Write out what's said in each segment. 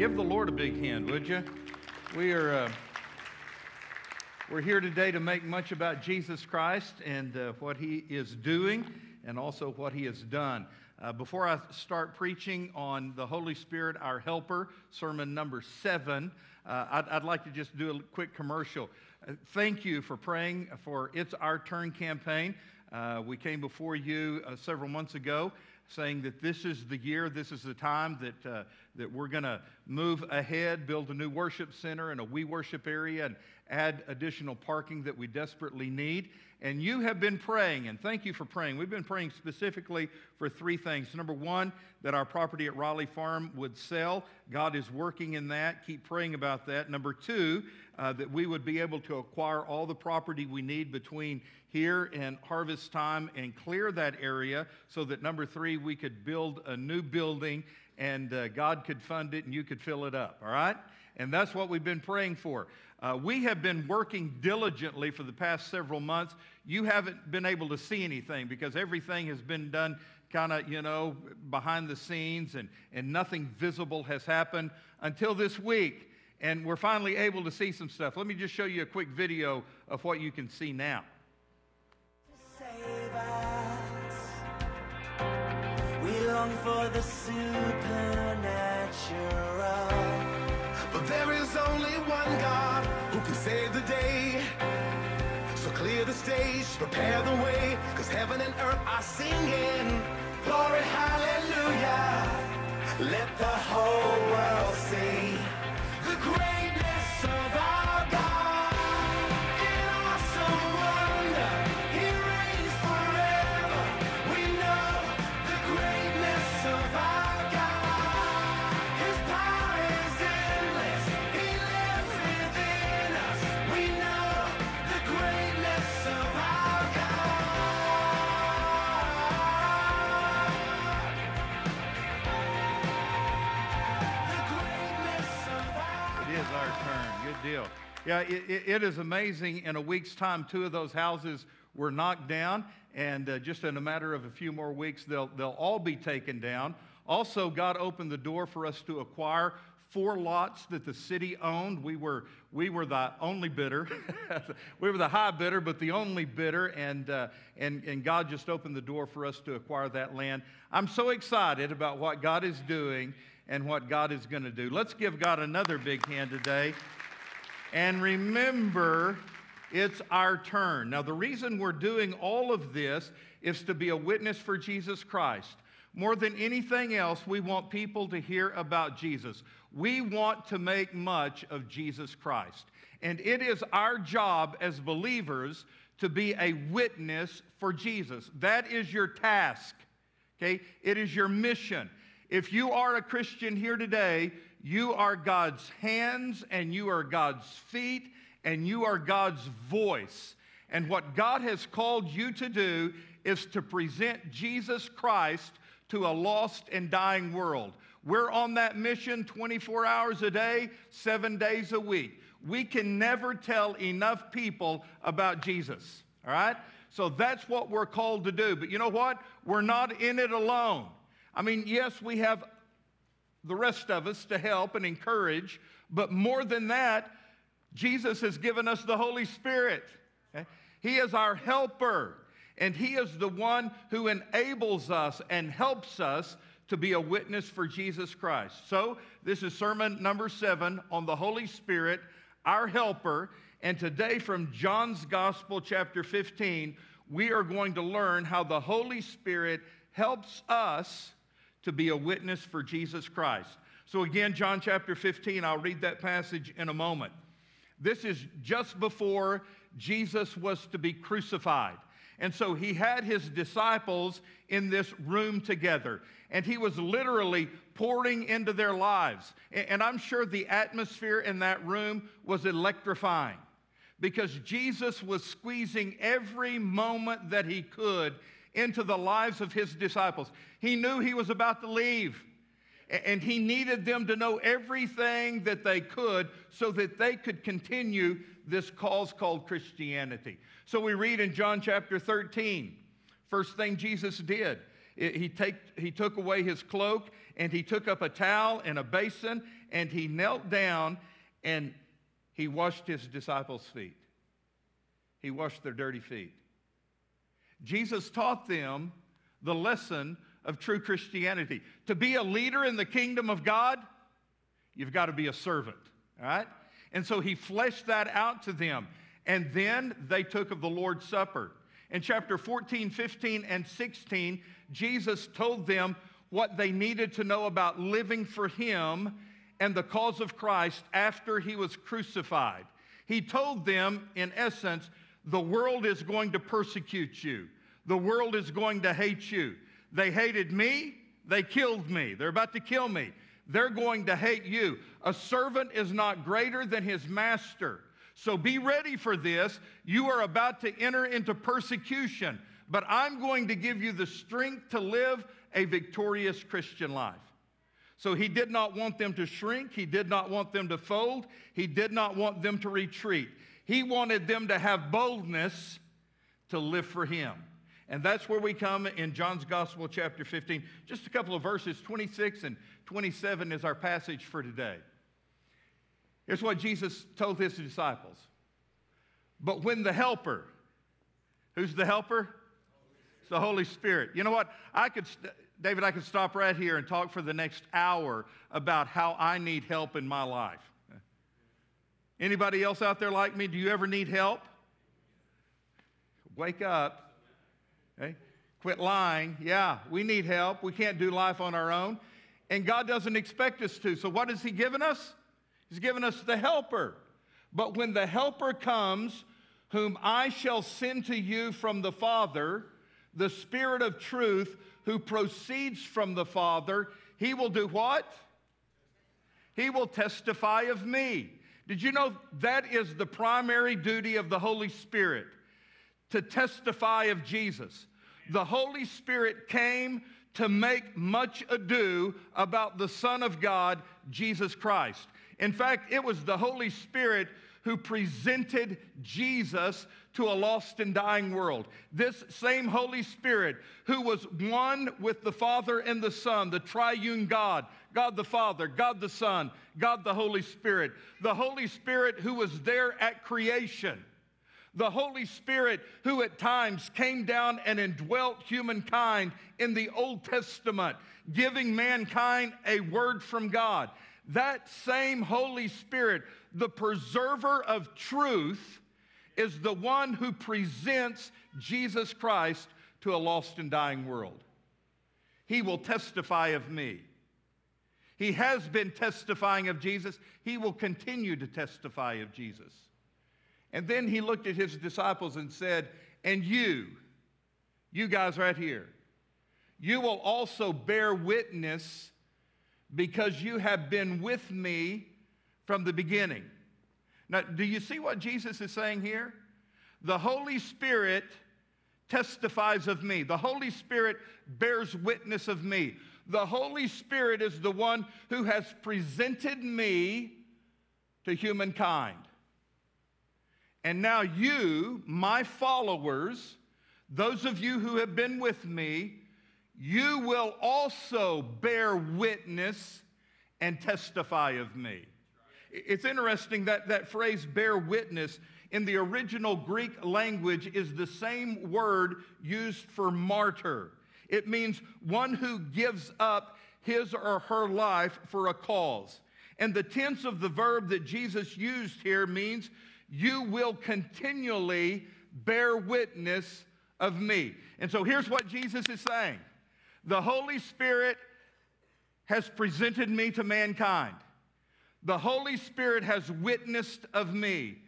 Give the Lord a big hand, would you? We are uh, we're here today to make much about Jesus Christ and uh, what He is doing, and also what He has done. Uh, before I start preaching on the Holy Spirit, our Helper, sermon number seven, uh, I'd, I'd, like to just do a quick commercial. Uh, thank you for praying for It's Our Turn campaign. Uh, we came before you several months ago saying that this is the year, this is the time that, uh, that we're going to move ahead, build a new worship center and a we worship area, and add additional parking that we desperately need. And you have been praying, and thank you for praying. We've been praying specifically for three things. Number one, that our property at Raleigh Farm would sell. God is working in that. Keep praying about that. Number two, uh, that we would be able to acquire all the property we need between here and harvest time and clear that area so that number three, we could build a new building and uh, God could fund it and you could fill it up, all right? And that's what we've been praying for. Uh, we have been working diligently for the past several months. You haven't been able to see anything because everything has been done kind of, you know, behind the scenes and, and nothing visible has happened until this week. And we're finally able to see some stuff. Let me just show you a quick video of what you can see now. But there is only one God who can save the day. So clear the stage, prepare the way, cause heaven and earth are singing. Glory, hallelujah. Let the whole world see Yeah, it, it, is amazing. In a week's time, two of those houses were knocked down, and uh, just in a matter of a few more weeks, they'll, they'll all be taken down. Also, God opened the door for us to acquire four lots that the city owned. We were, we were the only bidder. we were the high bidder, but the only bidder, and, uh, and, and God just opened the door for us to acquire that land. I'm so excited about what God is doing and what God is going to do. Let's give God another big hand today. And remember, it's our turn. Now, the reason we're doing all of this is to be a witness for Jesus Christ. More than anything else, we want people to hear about Jesus. We want to make much of Jesus Christ. And it is our job as believers to be a witness for Jesus. That is your task, okay? It is your mission. If you are a Christian here today, you are God's hands and you are God's feet and you are God's voice. And what God has called you to do is to present Jesus Christ to a lost and dying world. We're on that mission 24 hours a day, seven days a week. We can never tell enough people about Jesus, all right? So that's what we're called to do. But you know what? We're not in it alone. I mean, yes, we have the rest of us to help and encourage, but more than that, Jesus has given us the Holy Spirit. Okay? He is our helper, and He is the one who enables us and helps us to be a witness for Jesus Christ. So, this is sermon number seven on the Holy Spirit, our helper. And today, from John's Gospel, chapter 15, we are going to learn how the Holy Spirit helps us to be a witness for Jesus Christ. So, again, John chapter 15, I'll read that passage in a moment. This is just before Jesus was to be crucified. And so he had his disciples in this room together, and he was literally pouring into their lives. And I'm sure the atmosphere in that room was electrifying because Jesus was squeezing every moment that he could into the lives of his disciples. He knew he was about to leave, and he needed them to know everything that they could so that they could continue this cause called Christianity. So we read in John chapter 13, first thing Jesus did he, take, he took away his cloak and he took up a towel and a basin and he knelt down and he washed his disciples' feet. He washed their dirty feet. Jesus taught them the lesson of true Christianity. To be a leader in the kingdom of God, you've got to be a servant, all right? And so he fleshed that out to them. And then they took of the Lord's Supper. In chapter 14, 15, and 16, Jesus told them what they needed to know about living for him and the cause of Christ after he was crucified. He told them, in essence, the world is going to persecute you. The world is going to hate you. They hated me, they killed me. They're about to kill me. They're going to hate you. A servant is not greater than his master. So be ready for this. You are about to enter into persecution, but I'm going to give you the strength to live a victorious Christian life. So he did not want them to shrink. He did not want them to fold. He did not want them to retreat. He wanted them to have boldness to live for him. And that's where we come in John's Gospel, chapter 15. Just a couple of verses, 26 and 27 is our passage for today. Here's what Jesus told his disciples. But when the helper, who's the helper? It's the Holy Spirit. You know what? I could, David, I could stop right here and talk for the next hour about how I need help in my life. Anybody else out there like me? Do you ever need help? Wake up. Okay? Quit lying. Yeah, we need help. We can't do life on our own. And God doesn't expect us to. So, what has He given us? He's given us the helper. But when the helper comes, whom I shall send to you from the Father, the Spirit of truth, who proceeds from the Father, he will do what? He will testify of me. Did you know that is the primary duty of the Holy Spirit? To testify of Jesus. The Holy Spirit came to make much ado about the Son of God, Jesus Christ. In fact, it was the Holy Spirit who presented Jesus to a lost and dying world. This same Holy Spirit who was one with the Father and the Son, the triune God, God the Father, God the Son, God the Holy Spirit. The Holy Spirit who was there at creation. The Holy Spirit who at times came down and indwelt humankind in the Old Testament, giving mankind a word from God. That same Holy Spirit, the preserver of truth, is the one who presents Jesus Christ to a lost and dying world. He will testify of me. He has been testifying of Jesus. He will continue to testify of Jesus. And then he looked at his disciples and said, And you, you guys right here, you will also bear witness because you have been with me from the beginning. Now, do you see what Jesus is saying here? The Holy Spirit testifies of me. The Holy Spirit bears witness of me. The Holy Spirit is the one who has presented me to humankind. And now, you, my followers, those of you who have been with me, you will also bear witness and testify of me. It's interesting that that phrase, bear witness, in the original Greek language is the same word used for martyr. It means one who gives up his or her life for a cause. And the tense of the verb that Jesus used here means you will continually bear witness of me. And so here's what Jesus is saying the Holy Spirit has presented me to mankind. The Holy Spirit has witnessed of me.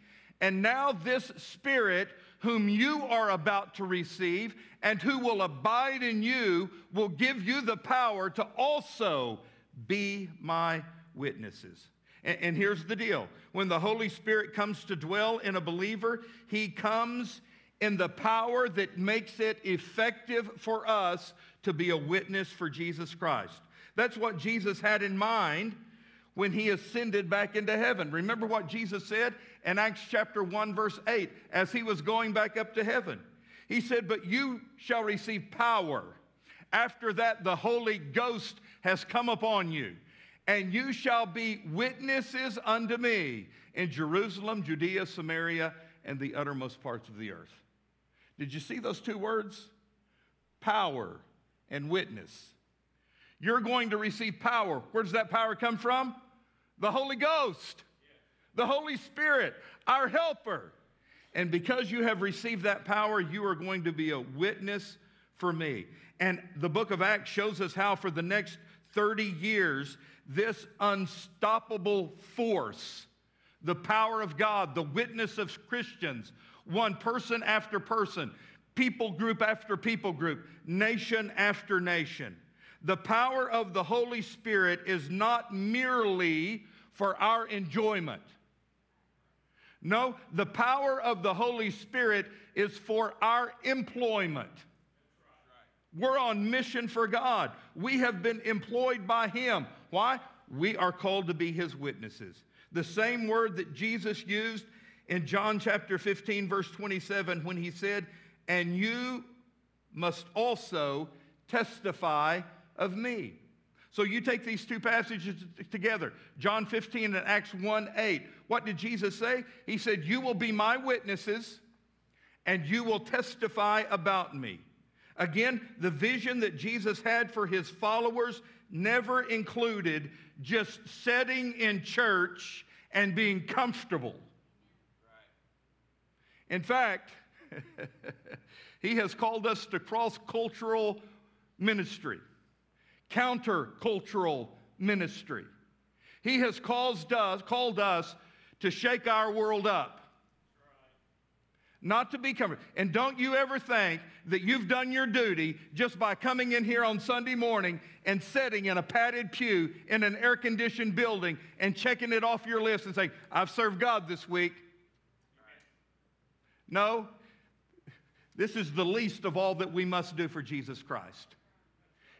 And now, this Spirit, whom you are about to receive and who will abide in you, will give you the power to also be my witnesses. And, and here's the deal when the Holy Spirit comes to dwell in a believer, he comes in the power that makes it effective for us to be a witness for Jesus Christ. That's what Jesus had in mind when he ascended back into heaven. Remember what Jesus said in Acts chapter 1, verse 8, as he was going back up to heaven. He said, But you shall receive power After that, the Holy Ghost has come upon you, and you shall be witnesses unto me in Jerusalem, Judea, Samaria, and the uttermost parts of the earth. Did you see those two words? Power and witness. You're going to receive power. Where does that power come from? The Holy Ghost, the Holy Spirit, our helper. And because you have received that power, you are going to be a witness for me. And the book of Acts shows us how, for the next 30 years, this unstoppable force, the power of God, the witness of Christians, one person after person, people group after people group, nation after nation. The power of the Holy Spirit is not merely for our enjoyment. No, the power of the Holy Spirit is for our employment. We're on mission for God. We have been employed by Him. Why? We are called to be His witnesses. The same word that Jesus used in John chapter 15, verse 27, when He said, And you must also testify of me. So you take these two passages together, John 15 and Acts 1 8. What did Jesus say? He said, You will be my witnesses and you will testify about me. Again, the vision that Jesus had for his followers never included just sitting in church and being comfortable. In fact, he has called us to cross cultural ministry countercultural ministry. He has caused us, called us to shake our world up. Not to be comfortable. And don't you ever think that you've done your duty just by coming in here on Sunday morning and sitting in a padded pew in an air conditioned building and checking it off your list and saying, I've served God this week. No, this is the least of all that we must do for Jesus Christ.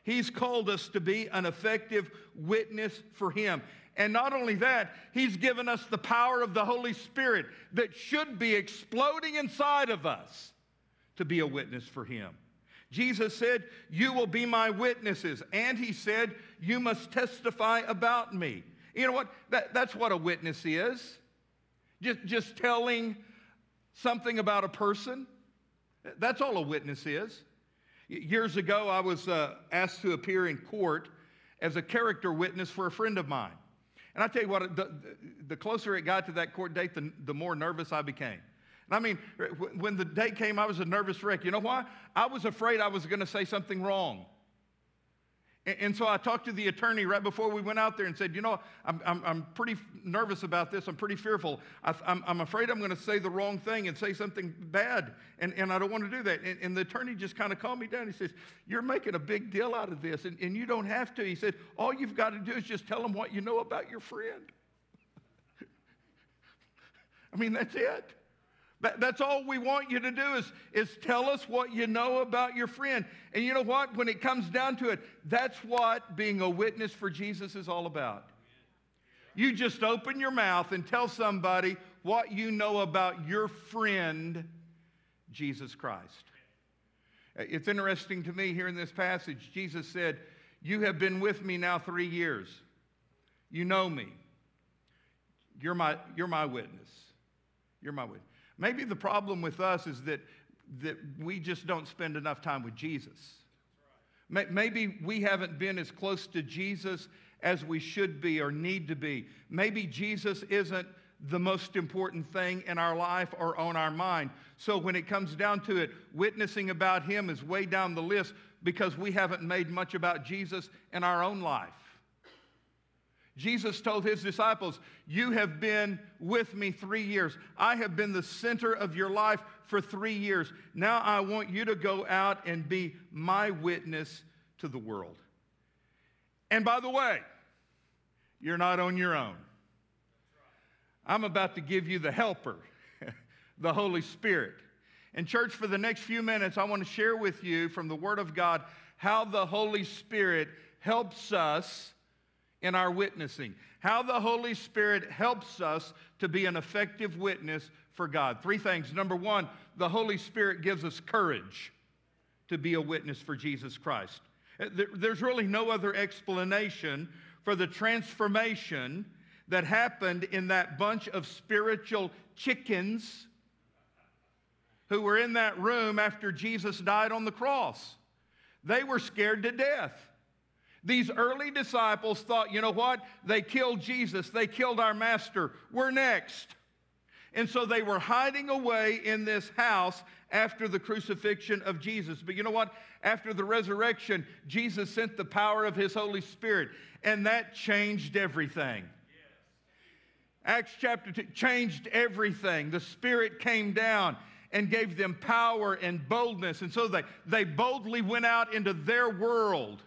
He's called us to be an effective witness for Him. And not only that, He's given us the power of the Holy Spirit that should be exploding inside of us to be a witness for Him. Jesus said, You will be my witnesses. And He said, You must testify about me. You know what? That, that's what a witness is. Just, just telling something about a person. That's all a witness is. Years ago, I was uh, asked to appear in court as a character witness for a friend of mine. And I tell you what, the, the closer it got to that court date, the, the more nervous I became. And I mean, when the date came, I was a nervous wreck. You know why? I was afraid I was going to say something wrong. And, so I talked to the attorney right before we went out there and said, You know, I'm, I'm, I'm pretty nervous about this. I'm pretty fearful. I, am I'm afraid I'm going to say the wrong thing and say something bad. And, and I don't want to do that. And, and the attorney just kind of calmed me down. He says, You're making a big deal out of this. And, and you don't have to. He said, All you've got to do is just tell them what you know about your friend. I mean, that's it. That, that's all we want you to do is, is tell us what you know about your friend. And you know what? When it comes down to it, that's what being a witness for Jesus is all about. You just open your mouth and tell somebody what you know about your friend, Jesus Christ. It's interesting to me here in this passage, Jesus said, You have been with me now three years. You know me. You're my, you're my witness. You're my witness. Maybe the problem with us is that, that we just don't spend enough time with Jesus. Maybe we haven't been as close to Jesus as we should be or need to be. Maybe Jesus isn't the most important thing in our life or on our mind. So when it comes down to it, witnessing about Him is way down the list because we haven't made much about Jesus in our own life. Jesus told his disciples, You have been with me three years. I have been the center of your life for three years. Now I want you to go out and be my witness to the world. And by the way, you're not on your own. I'm about to give you the helper, the Holy Spirit. And, church, for the next few minutes, I want to share with you from the Word of God how the Holy Spirit helps us in our witnessing, how the Holy Spirit helps us to be an effective witness for God. Three things. Number one, the Holy Spirit gives us courage to be a witness for Jesus Christ. Uh, there's really no other explanation for the transformation that happened in that bunch of spiritual chickens who were in that room after Jesus died on the cross. They were scared to death. These early disciples thought, you know what? They killed Jesus, they killed our master. We're next. And so they were hiding away in this house after the crucifixion of Jesus. But you know what? After the resurrection, Jesus sent the power of his Holy Spirit, and that changed everything. Acts chapter 2 changed everything. The Spirit came down and gave them power and boldness. And so they, they boldly went out into their world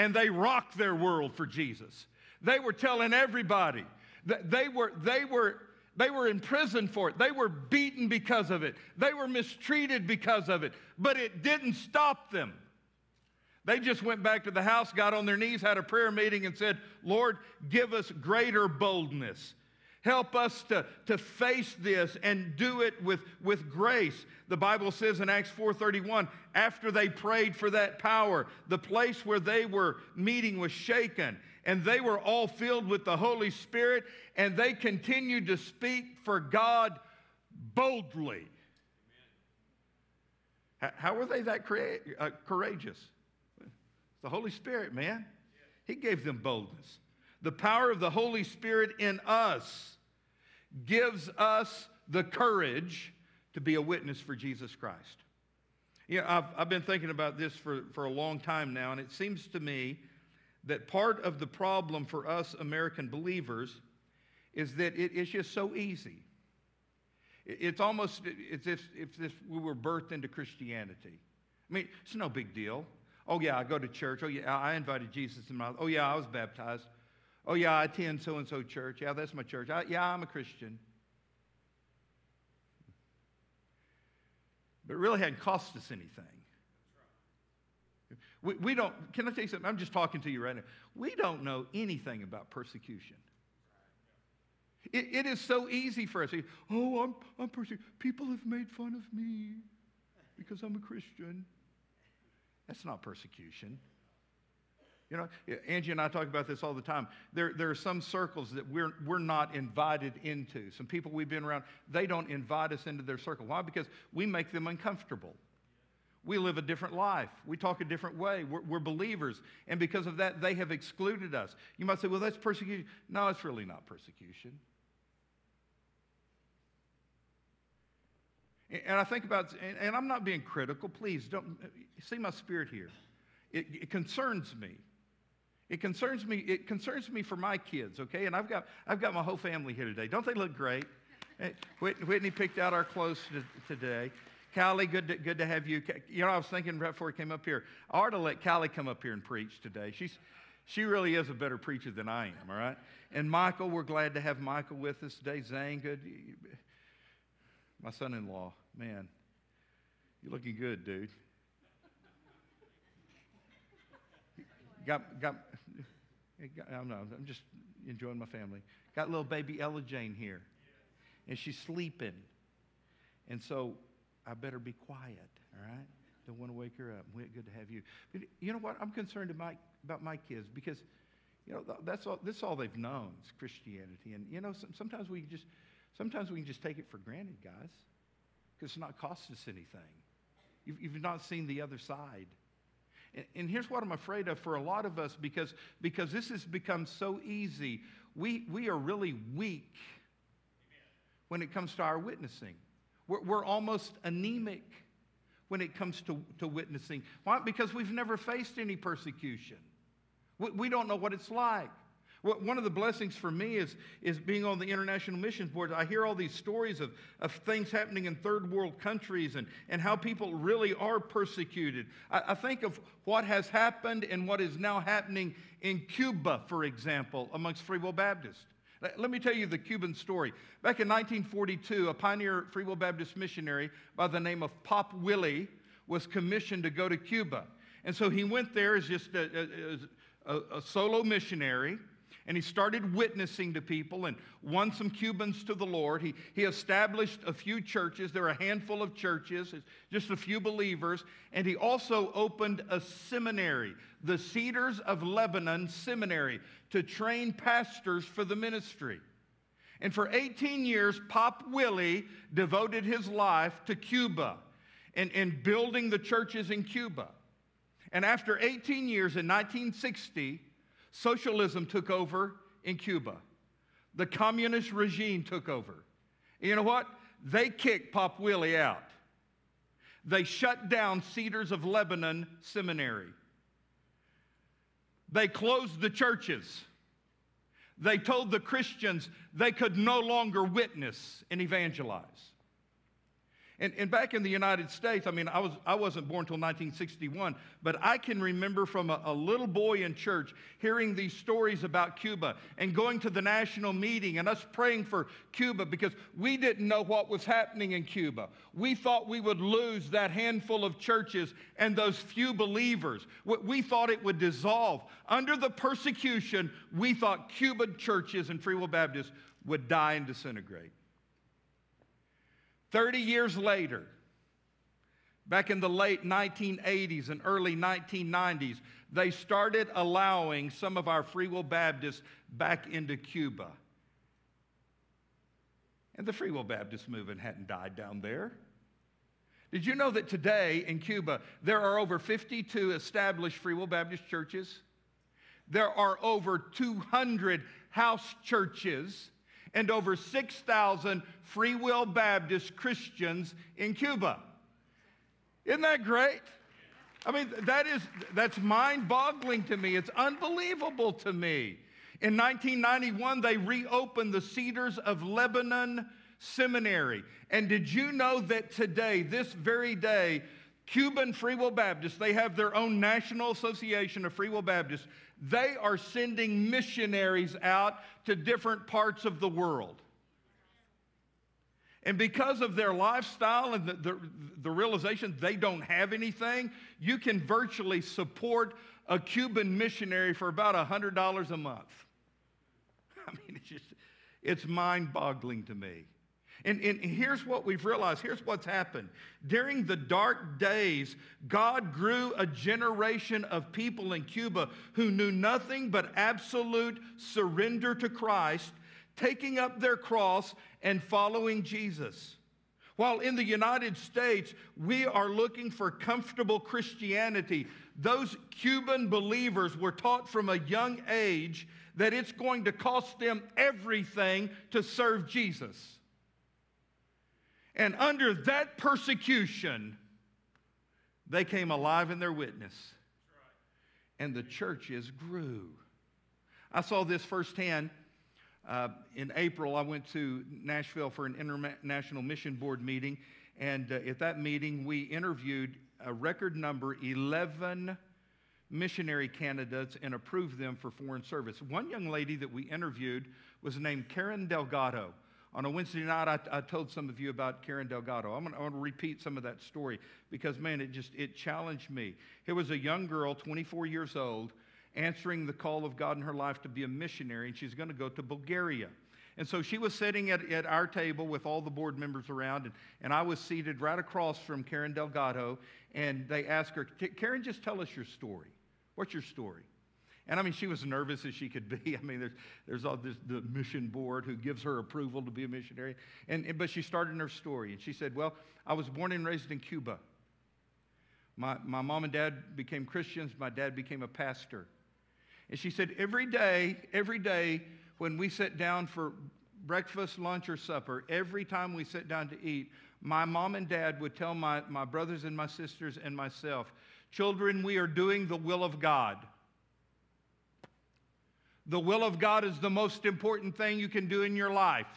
and they rocked their world for Jesus. They were telling everybody that they were, they were, they were in prison for it. They were beaten because of it. They were mistreated because of it. But it didn't stop them. They just went back to the house, got on their knees, had a prayer meeting, and said, Lord, give us greater boldness. Help us to, to face this and do it with, with grace. The Bible says in Acts 4:31, after they prayed for that power, the place where they were meeting was shaken, and they were all filled with the Holy Spirit, and they continued to speak for God boldly. How, how were they that uh, courageous? The Holy Spirit, man. He gave them boldness. The power of the Holy Spirit in us gives us the courage to be a witness for Jesus Christ. Know, I've, I've been thinking about this for, for a long time now, and it seems to me that part of the problem for us American believers is that it's just so easy. It, it's almost as if, if we were birthed into Christianity. I mean, it's no big deal. Oh, yeah, I go to church. Oh, yeah, I invited Jesus in my life. Oh, yeah, I was baptized. Oh, yeah, I attend so and so church. Yeah, that's my church. I, yeah, I'm a Christian. But it really hadn't cost us anything. We, we don't, can I tell you something? I'm just talking to you right now. We don't know anything about persecution. It, it is so easy for us. Oh, I'm, I'm persecuted. People have made fun of me because I'm a Christian. That's not persecution. You know, Angie and I talk about this all the time. There, there are some circles that we're, we're not invited into. Some people we've been around, they don't invite us into their circle. Why? Because we make them uncomfortable. We live a different life. We talk a different way. We're, we're, believers. And because of that, they have excluded us. You might say, well, that's persecution. No, it's really not persecution. And I think about, and I'm not being critical, please don't uh, see my spirit here. It, it concerns me it concerns me, it concerns me for my kids, okay? And I've got, I've got my whole family here today. Don't they look great? Eh, Whitney picked out our clothes today. Callie, good to, good to have you. You know, I was thinking right before he came up here, I ought to let Callie come up here and preach today. She's, she really is a better preacher than I am, all right? And Michael, we're glad to have Michael with us today. Zane, good. My son in law, man, you're looking good, dude. Got, got, I don't know, I'm just enjoying my family. Got little baby Ella Jane here, and she's sleeping. And so I better be quiet, all right? Don't want to wake her up. Good to have you. But you know what? I'm concerned about my, kids because, you know, that's all, this is all they've known is Christianity. And, you know, sometimes we just, sometimes we can just take it for granted, guys, because it's not cost us anything. You've, you've not seen the other side. And, here's what I'm afraid of for a lot of us because, because this has become so easy. We, we are really weak when it comes to our witnessing. We're, we're almost anemic when it comes to, to witnessing. Why? Because we've never faced any persecution. We, we don't know what it's like. One of the blessings for me is, is being on the International Missions Board. I hear all these stories of, of things happening in third world countries and, and how people really are persecuted. I, I think of what has happened and what is now happening in Cuba, for example, amongst Free Will Baptists. Let me tell you the Cuban story. Back in 1942, a pioneer Free Will Baptist missionary by the name of Pop Willey was commissioned to go to Cuba. And so he went there as just a, a, a, a solo missionary. And he started witnessing to people and won some Cubans to the Lord. He, he established a few churches. There were a handful of churches, just a few believers. And he also opened a seminary, the Cedars of Lebanon Seminary, to train pastors for the ministry. And for 18 years, Pop Willey devoted his life to Cuba and, and building the churches in Cuba. And after 18 years in 1960, socialism took over in Cuba. The communist regime took over. You know what? They kicked Pop Willey out. They shut down Cedars of Lebanon Seminary. They closed the churches. They told the Christians they could no longer witness and evangelize. And, and back in the United States, I mean, I, was, I wasn't born until 1961, but I can remember from a, a little boy in church hearing these stories about Cuba and going to the national meeting and us praying for Cuba because we didn't know what was happening in Cuba. We thought we would lose that handful of churches and those few believers. We thought it would dissolve. Under the persecution, we thought Cuban churches and Free Will Baptists would die and disintegrate. 30 years later, back in the late 1980s and early 1990s, they started allowing some of our Free Will Baptists back into Cuba. And the Free Will Baptist movement hadn't died down there. Did you know that today in Cuba, there are over 52 established Free Will Baptist churches? There are over 200 house churches and over 6,000 Free Will Baptist Christians in Cuba. Isn't that great? I mean, that is, that's mind boggling to me. It's unbelievable to me. In 1991, they reopened the Cedars of Lebanon Seminary. And did you know that today, this very day, Cuban Free Will Baptists, they have their own National Association of Free Will Baptists. They are sending missionaries out to different parts of the world. And because of their lifestyle and the, the, the, realization they don't have anything, you can virtually support a Cuban missionary for about $100 a month. I mean, it's just, it's mind boggling to me. And, and here's what we've realized here's what's happened. During the dark days, God grew a generation of people in Cuba who knew nothing but absolute surrender to Christ, taking up their cross and following Jesus. While in the United States, we are looking for comfortable Christianity, those Cuban believers were taught from a young age that it's going to cost them everything to serve Jesus. And under that persecution, they came alive in their witness. And the churches grew. I saw this firsthand. Uh, in April, I went to Nashville for an International Mission Board meeting. And uh, at that meeting, we interviewed a record number 11 missionary candidates and approved them for foreign service. One young lady that we interviewed was named Karen Delgado. On a Wednesday night, I, I told some of you about Karen Delgado. I'm going to repeat some of that story because, man, it just it challenged me. It was a young girl, 24 years old, answering the call of God in her life to be a missionary, and she's going to go to Bulgaria. And so she was sitting at, at our table with all the board members around, and, and I was seated right across from Karen Delgado, and they asked her, Karen, just tell us your story. What's your story? And I mean, she was nervous as she could be. I mean, there's, there's all this, the mission board who gives her approval to be a missionary. And, and, but she started her story. And she said, Well, I was born and raised in Cuba. My, my mom and dad became Christians. My dad became a pastor. And she said, Every day, every day, when we sit down for breakfast, lunch, or supper, every time we sit down to eat, my mom and dad would tell my, my brothers and my sisters and myself, Children, we are doing the will of God. The will of God is the most important thing you can do in your life.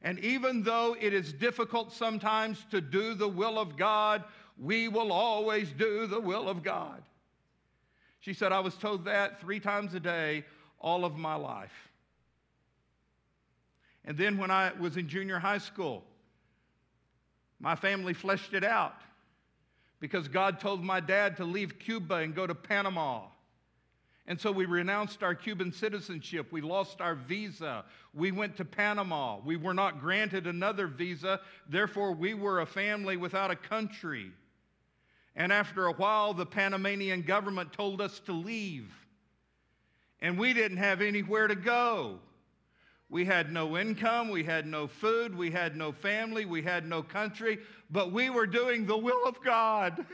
And even though it is difficult sometimes to do the will of God, we will always do the will of God. She said, I was told that three times a day all of my life. And then when I was in junior high school, my family fleshed it out because God told my dad to leave Cuba and go to Panama. And so we renounced our Cuban citizenship. We lost our visa. We went to Panama. We were not granted another visa. Therefore, we were a family without a country. And after a while, the Panamanian government told us to leave. And we didn't have anywhere to go. We had no income, we had no food, we had no family, we had no country, but we were doing the will of God.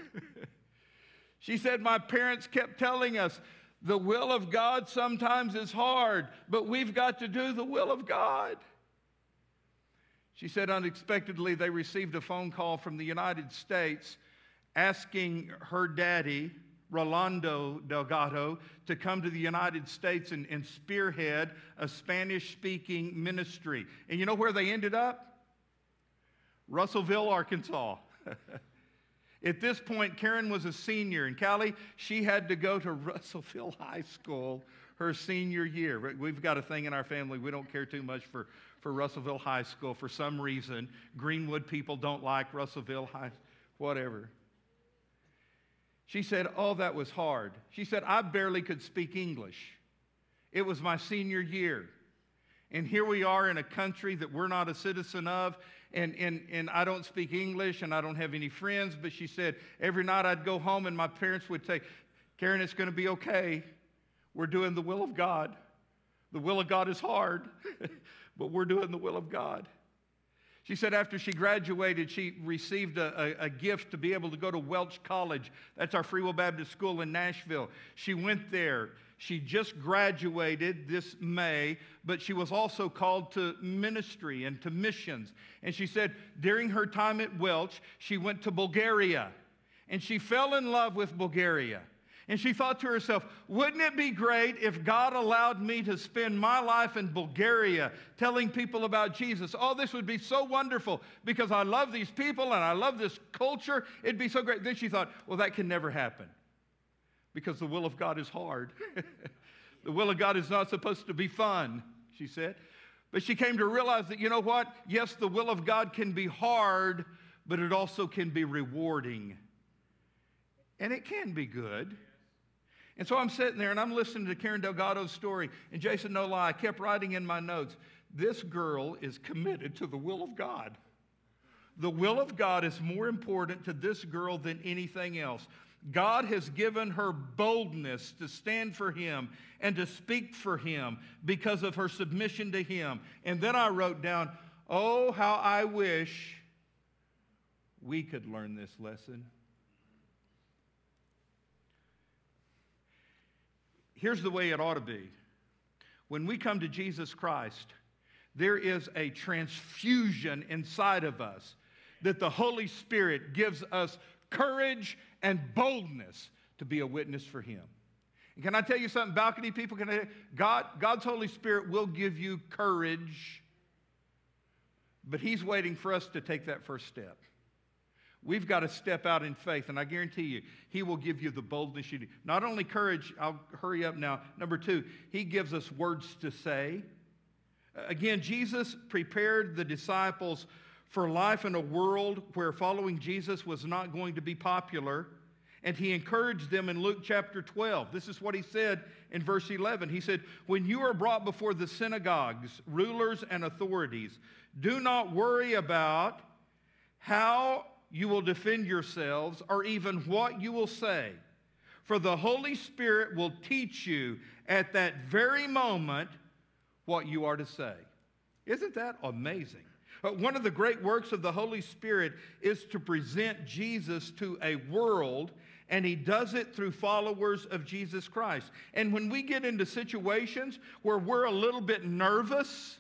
she said, My parents kept telling us, the will of God sometimes is hard, but we've got to do the will of God. She said, unexpectedly, they received a phone call from the United States asking her daddy, Rolando Delgado, to come to the United States and, and spearhead a Spanish speaking ministry. And you know where they ended up? Russellville, Arkansas. At this point, Karen was a senior, and Callie, she had to go to Russellville High School her senior year. We've got a thing in our family, we don't care too much for, for Russellville High School for some reason. Greenwood people don't like Russellville High, whatever. She said, Oh, that was hard. She said, I barely could speak English. It was my senior year. And here we are in a country that we're not a citizen of, and, and, and I don't speak English and I don't have any friends. But she said, every night I'd go home and my parents would say, Karen, it's going to be okay. We're doing the will of God. The will of God is hard, but we're doing the will of God. She said after she graduated, she received a, a, a, gift to be able to go to Welch College. That's our Free Will Baptist School in Nashville. She went there. She just graduated this May, but she was also called to ministry and to missions. And she said during her time at Welch, she went to Bulgaria and she fell in love with Bulgaria. And she thought to herself, wouldn't it be great if God allowed me to spend my life in Bulgaria telling people about Jesus? Oh, this would be so wonderful because I love these people and I love this culture. It'd be so great. Then she thought, well, that can never happen because the will of God is hard. the will of God is not supposed to be fun, she said. But she came to realize that, you know what? Yes, the will of God can be hard, but it also can be rewarding. And it can be good. And so I'm sitting there and I'm listening to Karen Delgado's story. And Jason, no lie, I kept writing in my notes this girl is committed to the will of God. The will of God is more important to this girl than anything else. God has given her boldness to stand for Him and to speak for Him because of her submission to Him. And then I wrote down, Oh, how I wish we could learn this lesson. Here's the way it ought to be when we come to Jesus Christ, there is a transfusion inside of us that the Holy Spirit gives us courage and boldness to be a witness for Him. And can I tell you something, balcony people? Can I, God, God's Holy Spirit will give you courage, but He's waiting for us to take that first step. We've got to step out in faith, and I guarantee you, He will give you the boldness you need. Not only courage, I'll hurry up now. Number two, He gives us words to say. Again, Jesus prepared the disciples for life in a world where following Jesus was not going to be popular. And he encouraged them in Luke chapter 12. This is what he said in verse 11. He said, When you are brought before the synagogues, rulers, and authorities, do not worry about how you will defend yourselves or even what you will say. For the Holy Spirit will teach you at that very moment what you are to say. Isn't that amazing? Uh, one of the great works of the Holy Spirit is to present Jesus to a world, and He does it through followers of Jesus Christ. And when we get into situations where we're a little bit nervous,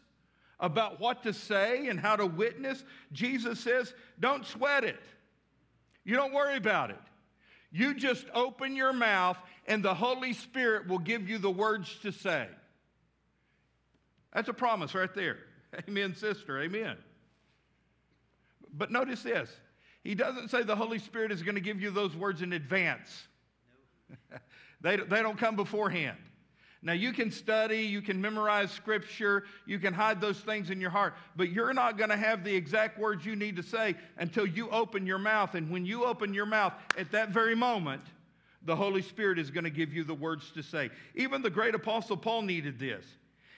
about what to say and how to witness, Jesus says, don't sweat it. You don't worry about it. You just open your mouth and the Holy Spirit will give you the words to say. That's a promise right there. Amen, sister. Amen. But notice this He doesn't say the Holy Spirit is going to give you those words in advance, no. they, they don't come beforehand. Now, you can study, you can memorize scripture, you can hide those things in your heart, but you're not going to have the exact words you need to say until you open your mouth. And when you open your mouth, at that very moment, the Holy Spirit is going to give you the words to say. Even the great apostle Paul needed this.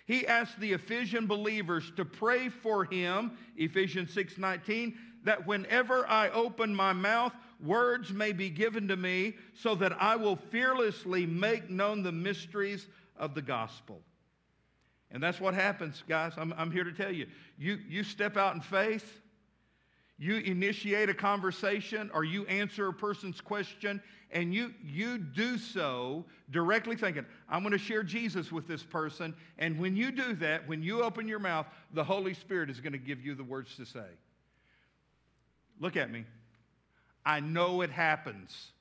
He asked the Ephesian believers to pray for him, Ephesians 6:19, that whenever I open my mouth, words may be given to me so that I will fearlessly make known the mysteries of the gospel. And that's what happens, guys. I'm, I'm here to tell you. you. You step out in faith, you initiate a conversation, or you answer a person's question, and you, you do so directly thinking, I'm going to share Jesus with this person. And when you do that, when you open your mouth, the Holy Spirit is going to give you the words to say. Look at me. I know it happens.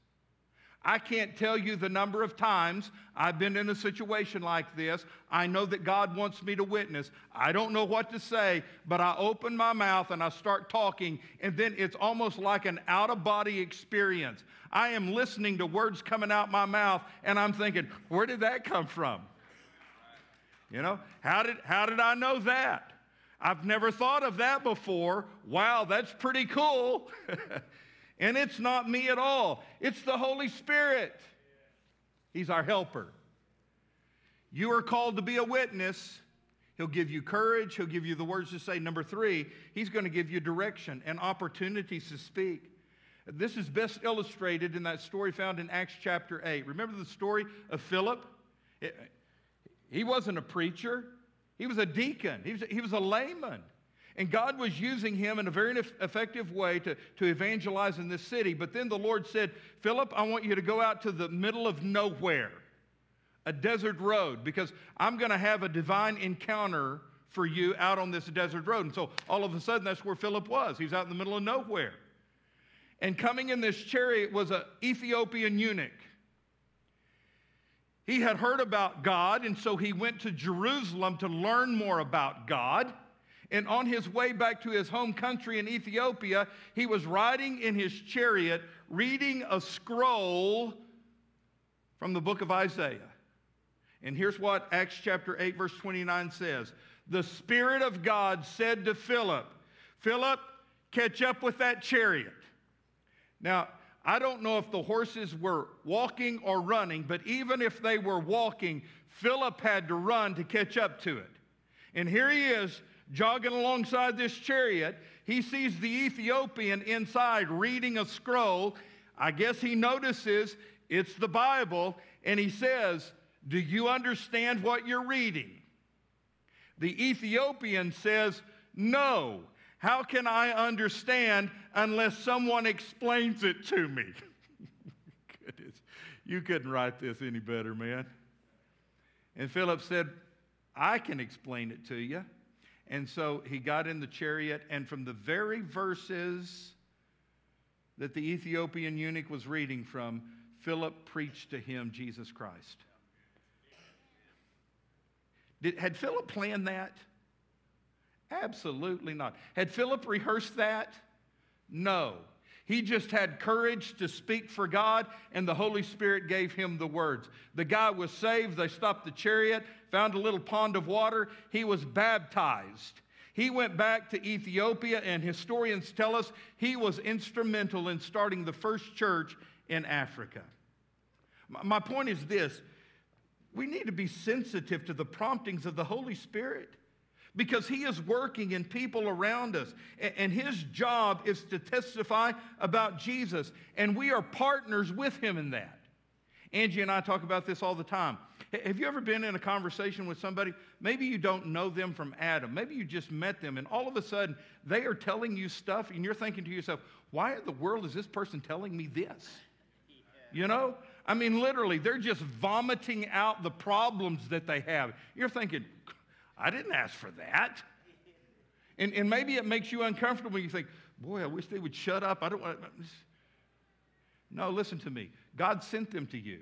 I can't tell you the number of times I've been in a situation like this. I know that God wants me to witness. I don't know what to say, but I open my mouth and I start talking, and then it's almost like an out of body experience. I am listening to words coming out my mouth, and I'm thinking, where did that come from? You know, how did, how did I know that? I've never thought of that before. Wow, that's pretty cool. And it's not me at all, it's the Holy Spirit. He's our helper. You are called to be a witness. He'll give you courage. He'll give you the words to say. Number three, he's going to give you direction and opportunities to speak. This is best illustrated in that story found in Acts chapter 8. Remember the story of Philip? It, he wasn't a preacher, he was a deacon, he was, he was a layman. And God was using him in a very effective way to, to evangelize in this city. But then the Lord said, Philip, I want you to go out to the middle of nowhere, a desert road, because I'm going to have a divine encounter for you out on this desert road. And so all of a sudden, that's where Philip was. He's out in the middle of nowhere. And coming in this chariot was an Ethiopian eunuch. He had heard about God, and so he went to Jerusalem to learn more about God. And on his way back to his home country in Ethiopia, he was riding in his chariot reading a scroll from the book of Isaiah. And here's what Acts chapter 8, verse 29 says The Spirit of God said to Philip, Philip, catch up with that chariot. Now, I don't know if the horses were walking or running, but even if they were walking, Philip had to run to catch up to it. And here he is jogging alongside this chariot. He sees the Ethiopian inside reading a scroll. I guess he notices it's the Bible, and he says, Do you understand what you're reading? The Ethiopian says, No. How can I understand unless someone explains it to me? Goodness, you couldn't write this any better, man. And Philip said, I can explain it to you. And so he got in the chariot, and from the very verses that the Ethiopian eunuch was reading from, Philip preached to him Jesus Christ. Did, had Philip planned that? Absolutely not. Had Philip rehearsed that? No. He just had courage to speak for God, and the Holy Spirit gave him the words. The guy was saved. They stopped the chariot found a little pond of water. He was baptized. He went back to Ethiopia, and historians tell us he was instrumental in starting the first church in Africa. My point is this we need to be sensitive to the promptings of the Holy Spirit because He is working in people around us, and His job is to testify about Jesus, and we are partners with Him in that. Angie and I talk about this all the time. Have you ever been in a conversation with somebody? Maybe you don't know them from Adam. Maybe you just met them, and all of a sudden they are telling you stuff, and you're thinking to yourself, why in the world is this person telling me this? You know? I mean, literally, they're just vomiting out the problems that they have. You're thinking, I didn't ask for that. And, and maybe it makes you uncomfortable. You think, boy, I wish they would shut up. I don't want. No, listen to me. God sent them to you.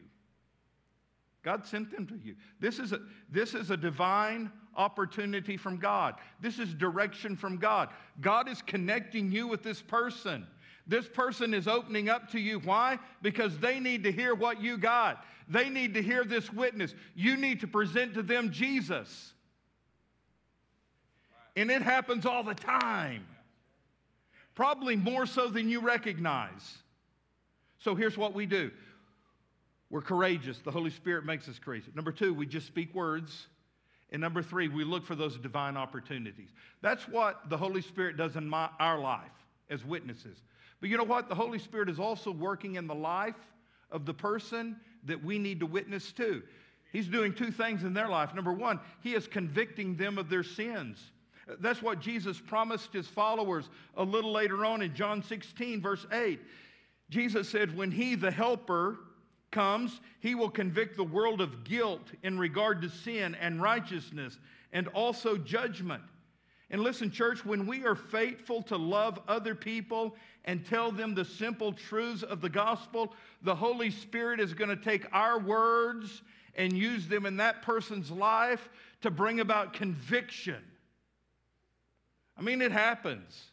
God sent them to you. This is a, this is a divine opportunity from God. This is direction from God. God is connecting you with this person. This person is opening up to you. Why? Because they need to hear what you got. They need to hear this witness. You need to present to them Jesus. And it happens all the time, probably more so than you recognize. So here's what we do We're courageous. The Holy Spirit makes us courageous. Number two, we just speak words. And number three, we look for those divine opportunities. That's what the Holy Spirit does in my, our life as witnesses. But you know what? The Holy Spirit is also working in the life of the person that we need to witness to. He's doing two things in their life. Number one, He is convicting them of their sins. That's what Jesus promised His followers a little later on in John 16, verse 8. Jesus said, When He, the Helper, comes, he will convict the world of guilt in regard to sin and righteousness and also judgment. And listen, church, when we are faithful to love other people and tell them the simple truths of the gospel, the Holy Spirit is going to take our words and use them in that person's life to bring about conviction. I mean, it happens.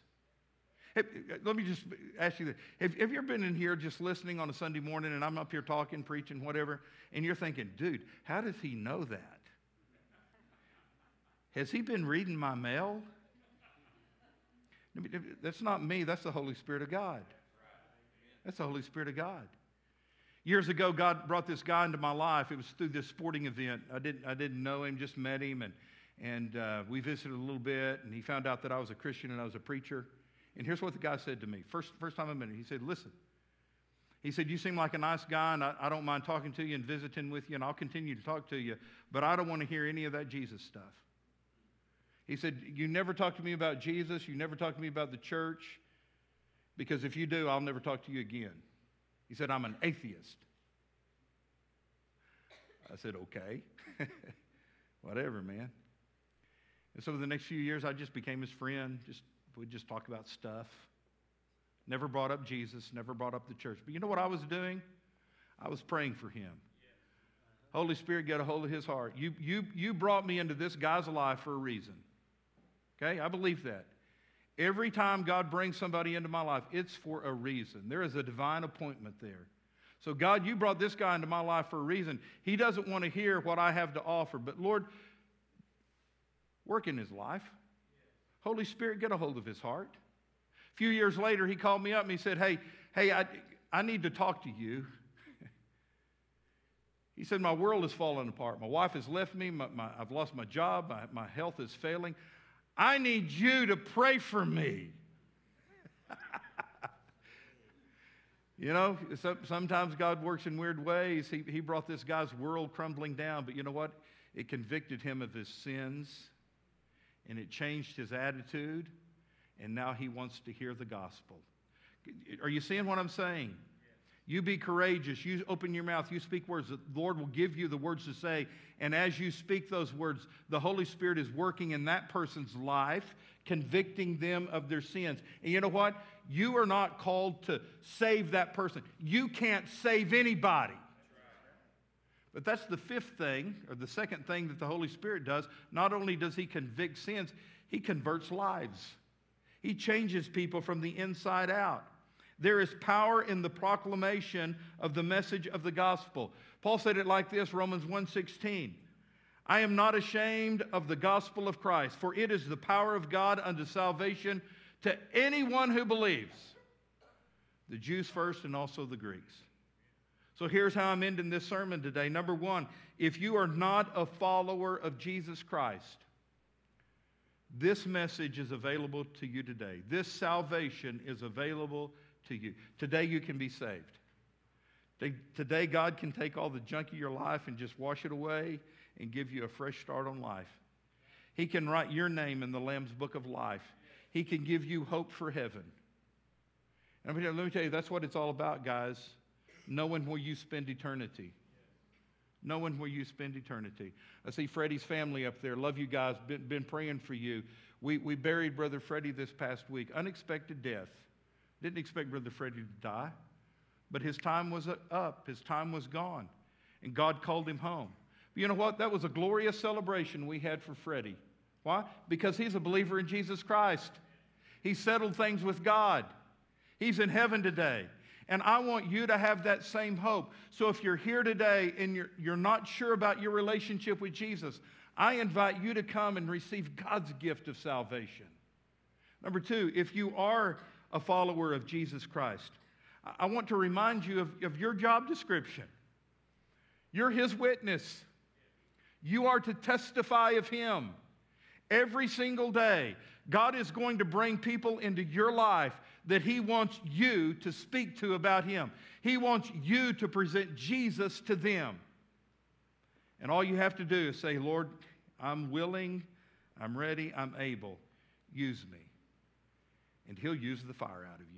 Let me just ask you this. Have, have you ever been in here just listening on a Sunday morning and I'm up here talking, preaching, whatever, and you're thinking, dude, how does he know that? Has he been reading my mail? That's not me, that's the Holy Spirit of God. That's the Holy Spirit of God. Years ago, God brought this guy into my life. It was through this sporting event. I didn't, I didn't know him, just met him, and, and uh, we visited a little bit, and he found out that I was a Christian and I was a preacher. And here's what the guy said to me. First, first time I met him, he said, Listen, he said, You seem like a nice guy, and I, I, don't mind talking to you and visiting with you, and I'll continue to talk to you, but I don't want to hear any of that Jesus stuff. He said, You never talk to me about Jesus, you never talk to me about the church, because if you do, I'll never talk to you again. He said, I'm an atheist. I said, Okay. Whatever, man. And so the next few years, I just became his friend, just We'd just talk about stuff. Never brought up Jesus, never brought up the church. But you know what I was doing? I was praying for him. Holy Spirit, get a hold of his heart. You, you, you brought me into this guy's life for a reason. Okay? I believe that. Every time God brings somebody into my life, it's for a reason. There is a divine appointment there. So, God, you brought this guy into my life for a reason. He doesn't want to hear what I have to offer, but Lord, work in his life. Holy Spirit, get a hold of his heart. A few years later, he called me up and he said, Hey, hey, I, I need to talk to you. he said, My world is falling apart. My wife has left me. My, my, I've lost my job. My, my health is failing. I need you to pray for me. you know, sometimes God works in weird ways. He, he brought this guy's world crumbling down, but you know what? It convicted him of his sins and it changed his attitude, and now he wants to hear the gospel. Are you seeing what I'm saying? You be courageous. You open your mouth. You speak words. The Lord will give you the words to say. And as you speak those words, the Holy Spirit is working in that person's life, convicting them of their sins. And you know what? You are not called to save that person. You can't save anybody. But that's the fifth thing, or the second thing that the Holy Spirit does. Not only does He convict sins, He converts lives. He changes people from the inside out. There is power in the proclamation of the message of the gospel. Paul said it like this, Romans 1:16. I am not ashamed of the gospel of Christ, for it is the power of God unto salvation to anyone who believes. The Jews first and also the Greeks. So here's how I'm ending this sermon today. Number one, if you are not a follower of Jesus Christ, this message is available to you today. This salvation is available to you. Today you can be saved. Today, God can take all the junk of your life and just wash it away and give you a fresh start on life. He can write your name in the Lamb's book of life. He can give you hope for heaven. And let me tell you, that's what it's all about, guys knowing where you spend eternity. Knowing where you spend eternity. I see Freddie's family up there. Love you guys. Been, been praying for you. We, we buried Brother Freddie this past week. Unexpected death. Didn't expect Brother Freddie to die, but his time was up. His time was gone. And God called him home. But you know what? That was a glorious celebration we had for Freddie. Why? Because he's a believer in Jesus Christ. He settled things with God. He's in heaven today. And I want you to have that same hope. So if you're here today and you're, you're not sure about your relationship with Jesus, I invite you to come and receive God's gift of salvation. Number two, if you are a follower of Jesus Christ, I want to remind you of, of your job description. You're His witness. You are to testify of Him every single day. God is going to bring people into your life that He wants you to speak to about Him. He wants you to present Jesus to them. And all you have to do is say, Lord, I'm willing, I'm ready, I'm able. Use me. And He'll use the fire out of you.